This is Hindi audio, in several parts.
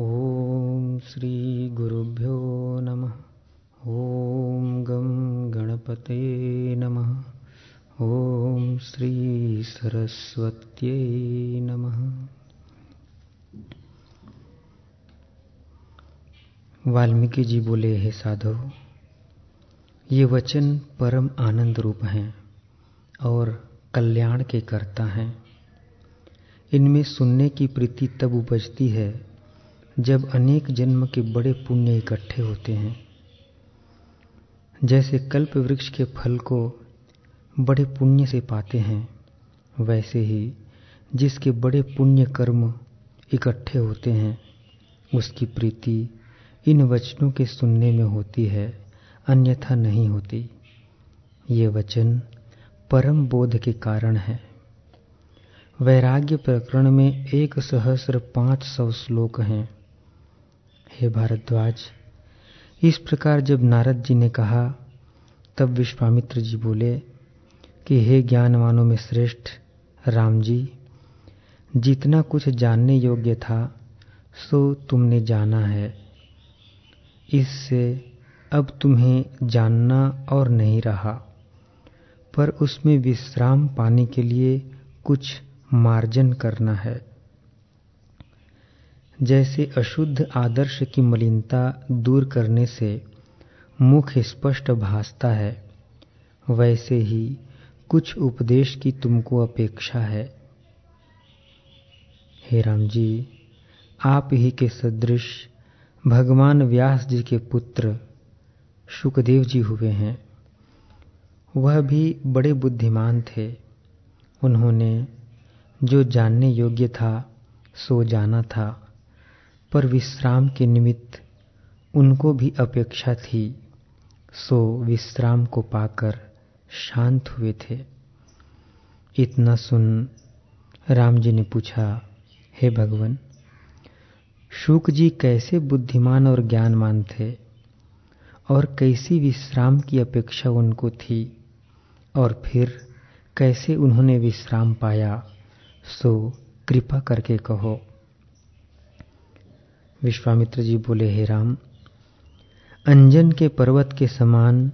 ॐ श्रीगुरुभ्यो नमः। ॐ गं गणपते नमः। ॐ श्रीसरस्वत्यै नमः। वाल्मीकि जी बोले हे, साधो, ये वचन परम आनंद रूप हैं और कल्याण के करता हैं। इनमें सुनने की प्रीति तब उपजती है जब अनेक जन्म के बड़े पुण्य इकट्ठे होते हैं, जैसे कल्प वृक्ष के फल को बड़े पुण्य से पाते हैं, वैसे ही जिसके बड़े पुण्य कर्म इकट्ठे होते हैं, उसकी प्रीति इन वचनों के सुनने में होती है, अन्यथा नहीं होती। ये वचन परम बोध के कारण है। वैराग्य प्रकरण में एक सहस्र पाँच सौ श्लोक हैं। हे भारद्वाज, इस प्रकार जब नारद जी ने कहा, तब विश्वामित्र जी बोले कि हे ज्ञानवानों में श्रेष्ठ राम जी, जितना कुछ जानने योग्य था, सो तुमने जाना है। इससे अब तुम्हें जानना और नहीं रहा, पर उसमें विश्राम पाने के लिए कुछ मार्जन करना है। जैसे अशुद्ध आदर्श की मलिनता दूर करने से मुख स्पष्ट भासता है, वैसे ही कुछ उपदेश की तुमको अपेक्षा है। हे राम जी आप ही के सदृश भगवान व्यास जी के पुत्र सुखदेव जी हुए हैं। वह भी बड़े बुद्धिमान थे। उन्होंने जो जानने योग्य था, सो जाना था। पर विश्राम के निमित्त उनको भी अपेक्षा थी। सो विश्राम को पाकर शांत हुए थे। इतना सुन राम जी ने पूछा, हे भगवान, शुक जी कैसे बुद्धिमान और ज्ञानमान थे? और कैसी विश्राम की अपेक्षा उनको थी? और फिर कैसे उन्होंने विश्राम पाया? सो कृपा करके कहो। विश्वामित्र जी बोले, हे राम, अंजन के पर्वत के समान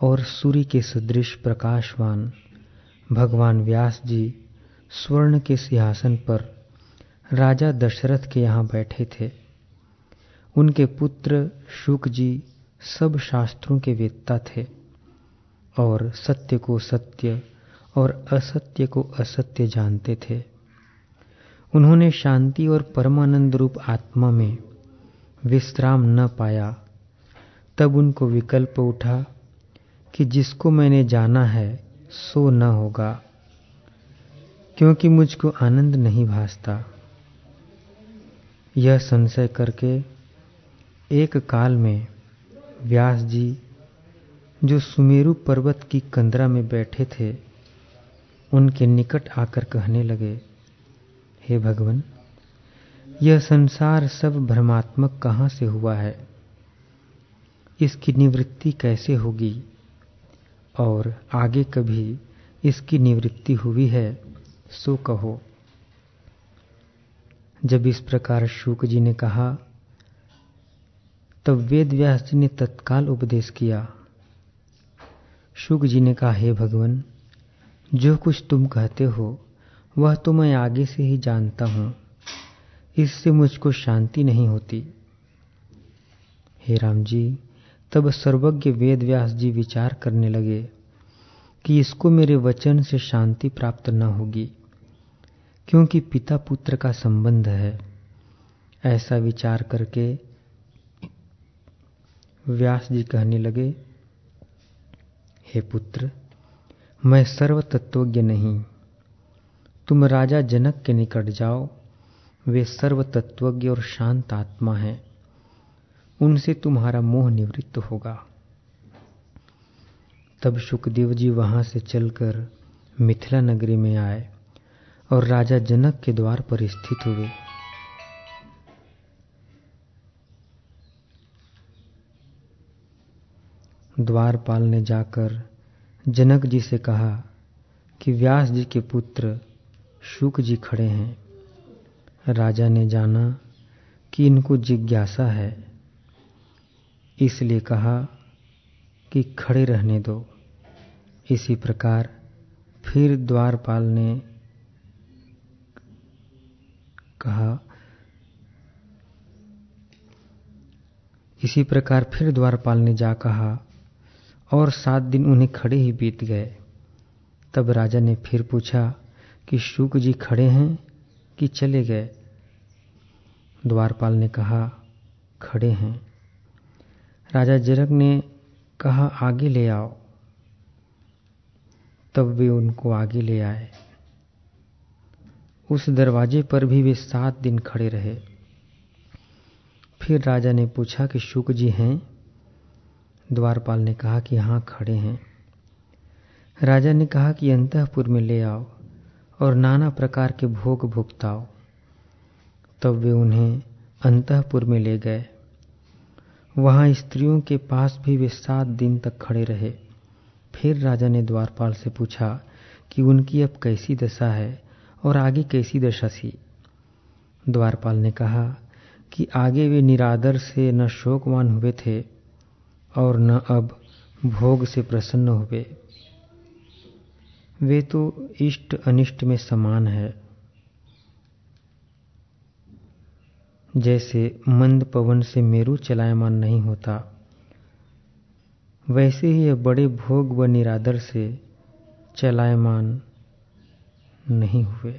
और सूर्य के सदृश प्रकाशवान भगवान व्यास जी स्वर्ण के सिंहासन पर राजा दशरथ के यहाँ बैठे थे। उनके पुत्र शुक जी सब शास्त्रों के वेत्ता थे और सत्य को सत्य और असत्य को असत्य जानते थे। उन्होंने शांति और परमानंद रूप आत्मा में विश्राम न पाया। तब उनको विकल्प उठा कि जिसको मैंने जाना है, सो न होगा, क्योंकि मुझको आनंद नहीं भासता। यह संशय करके एक काल में व्यास जी, जो सुमेरु पर्वत की कंदरा में बैठे थे, उनके निकट आकर कहने लगे हे भगवान, यह संसार सब भ्रमात्मक कहाँ से हुआ है? इसकी निवृत्ति कैसे होगी? और आगे कभी इसकी निवृत्ति हुई है, सो कहो। जब इस प्रकार शुक जी ने कहा, तब वेद व्यास जी ने तत्काल उपदेश किया। शुक जी ने कहा, हे भगवान, जो कुछ तुम कहते हो वह तो मैं आगे से ही जानता हूँ। इससे मुझको शांति नहीं होती। हे राम जी, तब सर्वज्ञ वेद व्यास जी विचार करने लगे कि इसको मेरे वचन से शांति प्राप्त न होगी, क्योंकि पिता पुत्र का संबंध है। ऐसा विचार करके व्यास जी कहने लगे, हे पुत्र, मैं सर्व तत्वज्ञ नहीं तुम राजा जनक के निकट जाओ। वे सर्व तत्वज्ञ और शांत आत्मा हैं। उनसे तुम्हारा मोह निवृत्त होगा। तब सुखदेव जी वहाँ से चलकर मिथिला नगरी में आए और राजा जनक के द्वार पर स्थित हुए। द्वारपाल ने जाकर जनक जी से कहा कि व्यास जी के पुत्र शुक जी खड़े हैं। राजा ने जाना कि इनको जिज्ञासा है। इसलिए कहा कि खड़े रहने दो। इसी प्रकार फिर द्वारपाल ने कहा, इसी प्रकार फिर द्वारपाल ने जा कहा और सात दिन उन्हें खड़े ही बीत गए। तब राजा ने फिर पूछा कि शुक जी खड़े हैं कि चले गए। द्वारपाल ने कहा, खड़े हैं। राजा जनक ने कहा, आगे ले आओ। तब वे उनको आगे ले आए। उस दरवाजे पर भी वे सात दिन खड़े रहे। फिर राजा ने पूछा कि, शुक जी हैं? द्वारपाल ने कहा कि हाँ खड़े हैं। राजा ने कहा कि, अंतपुर में ले आओ। और नाना प्रकार के भोग भुगताओ तब वे उन्हें अंतपुर में ले गए। वहाँ स्त्रियों के पास भी वे सात दिन तक खड़े रहे। फिर राजा ने द्वारपाल से पूछा कि उनकी अब कैसी दशा है और आगे कैसी दशा थी। द्वारपाल ने कहा कि आगे वे निरादर से न शोकवान हुए थे और न अब भोग से प्रसन्न हुए। वे तो इष्ट अनिष्ट में समान है। जैसे मंद पवन से मेरु चलायमान नहीं होता, वैसे ही यह बड़े भोग व निरादर से चलायमान नहीं हुए।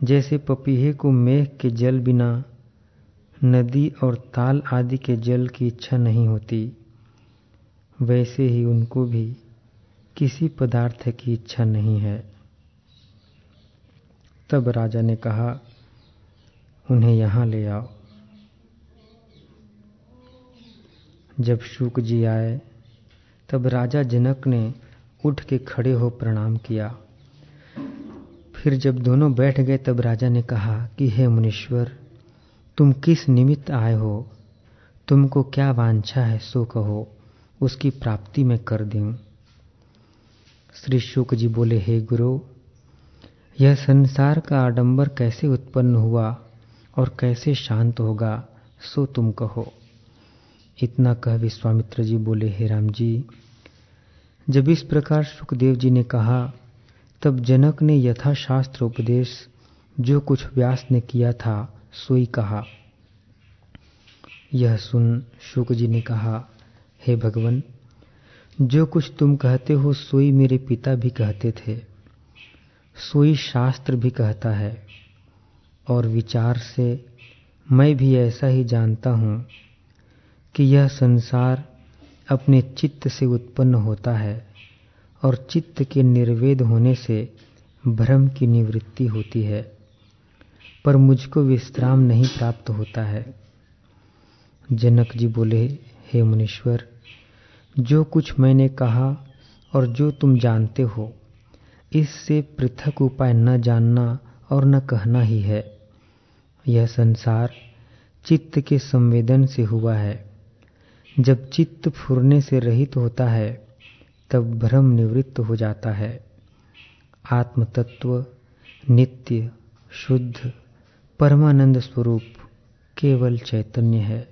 जैसे पपीहे को मेघ के जल बिना नदी और ताल आदि के जल की इच्छा नहीं होती, वैसे ही उनको भी किसी पदार्थ की इच्छा नहीं है। तब राजा ने कहा, उन्हें यहाँ ले आओ। जब शुक जी आए, तब राजा जनक ने उठ के खड़े हो प्रणाम किया। फिर जब दोनों बैठ गए, तब राजा ने कहा कि, हे मुनीश्वर, तुम किस निमित्त आए हो? तुमको क्या वांछा है, सो कहो, उसकी प्राप्ति मैं कर दूँ। श्री शुक जी बोले, हे गुरु, यह संसार का आडंबर कैसे उत्पन्न हुआ और कैसे शांत होगा, सो तुम कहो। इतना कह विश्वामित्र जी बोले, हे राम जी, जब इस प्रकार सुखदेव जी ने कहा, तब जनक ने यथाशास्त्र उपदेश, जो कुछ व्यास ने किया था सोई कहा। यह सुन शुक जी ने कहा, हे भगवान जो कुछ तुम कहते हो, सोई मेरे पिता भी कहते थे। सोई शास्त्र भी कहता है, और विचार से मैं भी ऐसा ही जानता हूँ कि यह संसार अपने चित्त से उत्पन्न होता है, और चित्त के निर्वेद होने से भ्रम की निवृत्ति होती है, पर मुझको विश्राम नहीं प्राप्त होता है। जनक जी बोले, हे मुनीश्वर जो कुछ मैंने कहा और जो तुम जानते हो, इससे पृथक उपाय न जानना और न कहना ही है। यह संसार चित्त के संवेदन से हुआ है। जब चित्त फुरने से रहित होता है, तब भ्रम निवृत्त हो जाता है। आत्म तत्व नित्य, शुद्ध, परमानंद स्वरूप केवल चैतन्य है।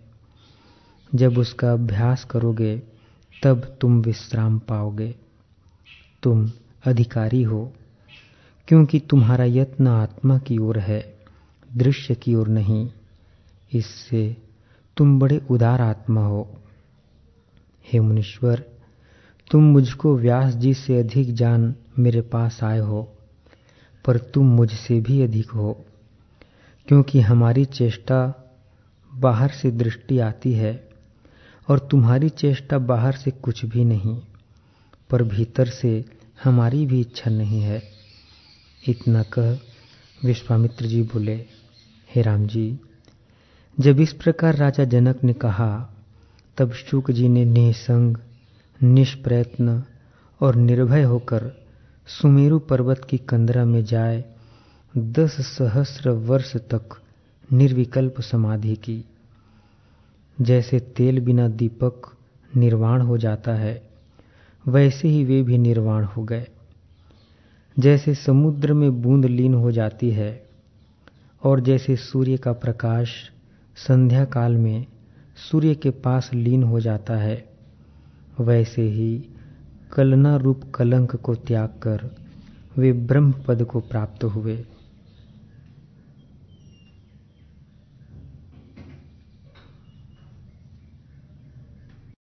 जब उसका अभ्यास करोगे तब तुम विश्राम पाओगे। तुम अधिकारी हो, क्योंकि तुम्हारा यत्न आत्मा की ओर है, दृश्य की ओर नहीं। इससे तुम बड़े उदार आत्मा हो। हे मुनीश्वर, तुम मुझको व्यास जी से अधिक जान मेरे पास आए हो, पर तुम मुझसे भी अधिक हो, क्योंकि हमारी चेष्टा बाहर से दृष्टि आती है। और तुम्हारी चेष्टा बाहर से कुछ भी नहीं, पर भीतर से हमारी भी इच्छा नहीं है। इतना कह विश्वामित्र जी बोले, हे राम जी, जब इस प्रकार राजा जनक ने कहा, तब शुक जी ने निसंग, निष्प्रयत्न और निर्भय होकर सुमेरु पर्वत की कंदरा में जाए, दस सहस्र वर्ष तक निर्विकल्प समाधि की। जैसे तेल बिना दीपक निर्वाण हो जाता है, वैसे ही वे भी निर्वाण हो गए। जैसे समुद्र में बूंद लीन हो जाती है और जैसे सूर्य का प्रकाश संध्या काल में सूर्य के पास लीन हो जाता है, वैसे ही कलना रूप कलंक को त्याग कर वे ब्रह्म पद को प्राप्त हुए।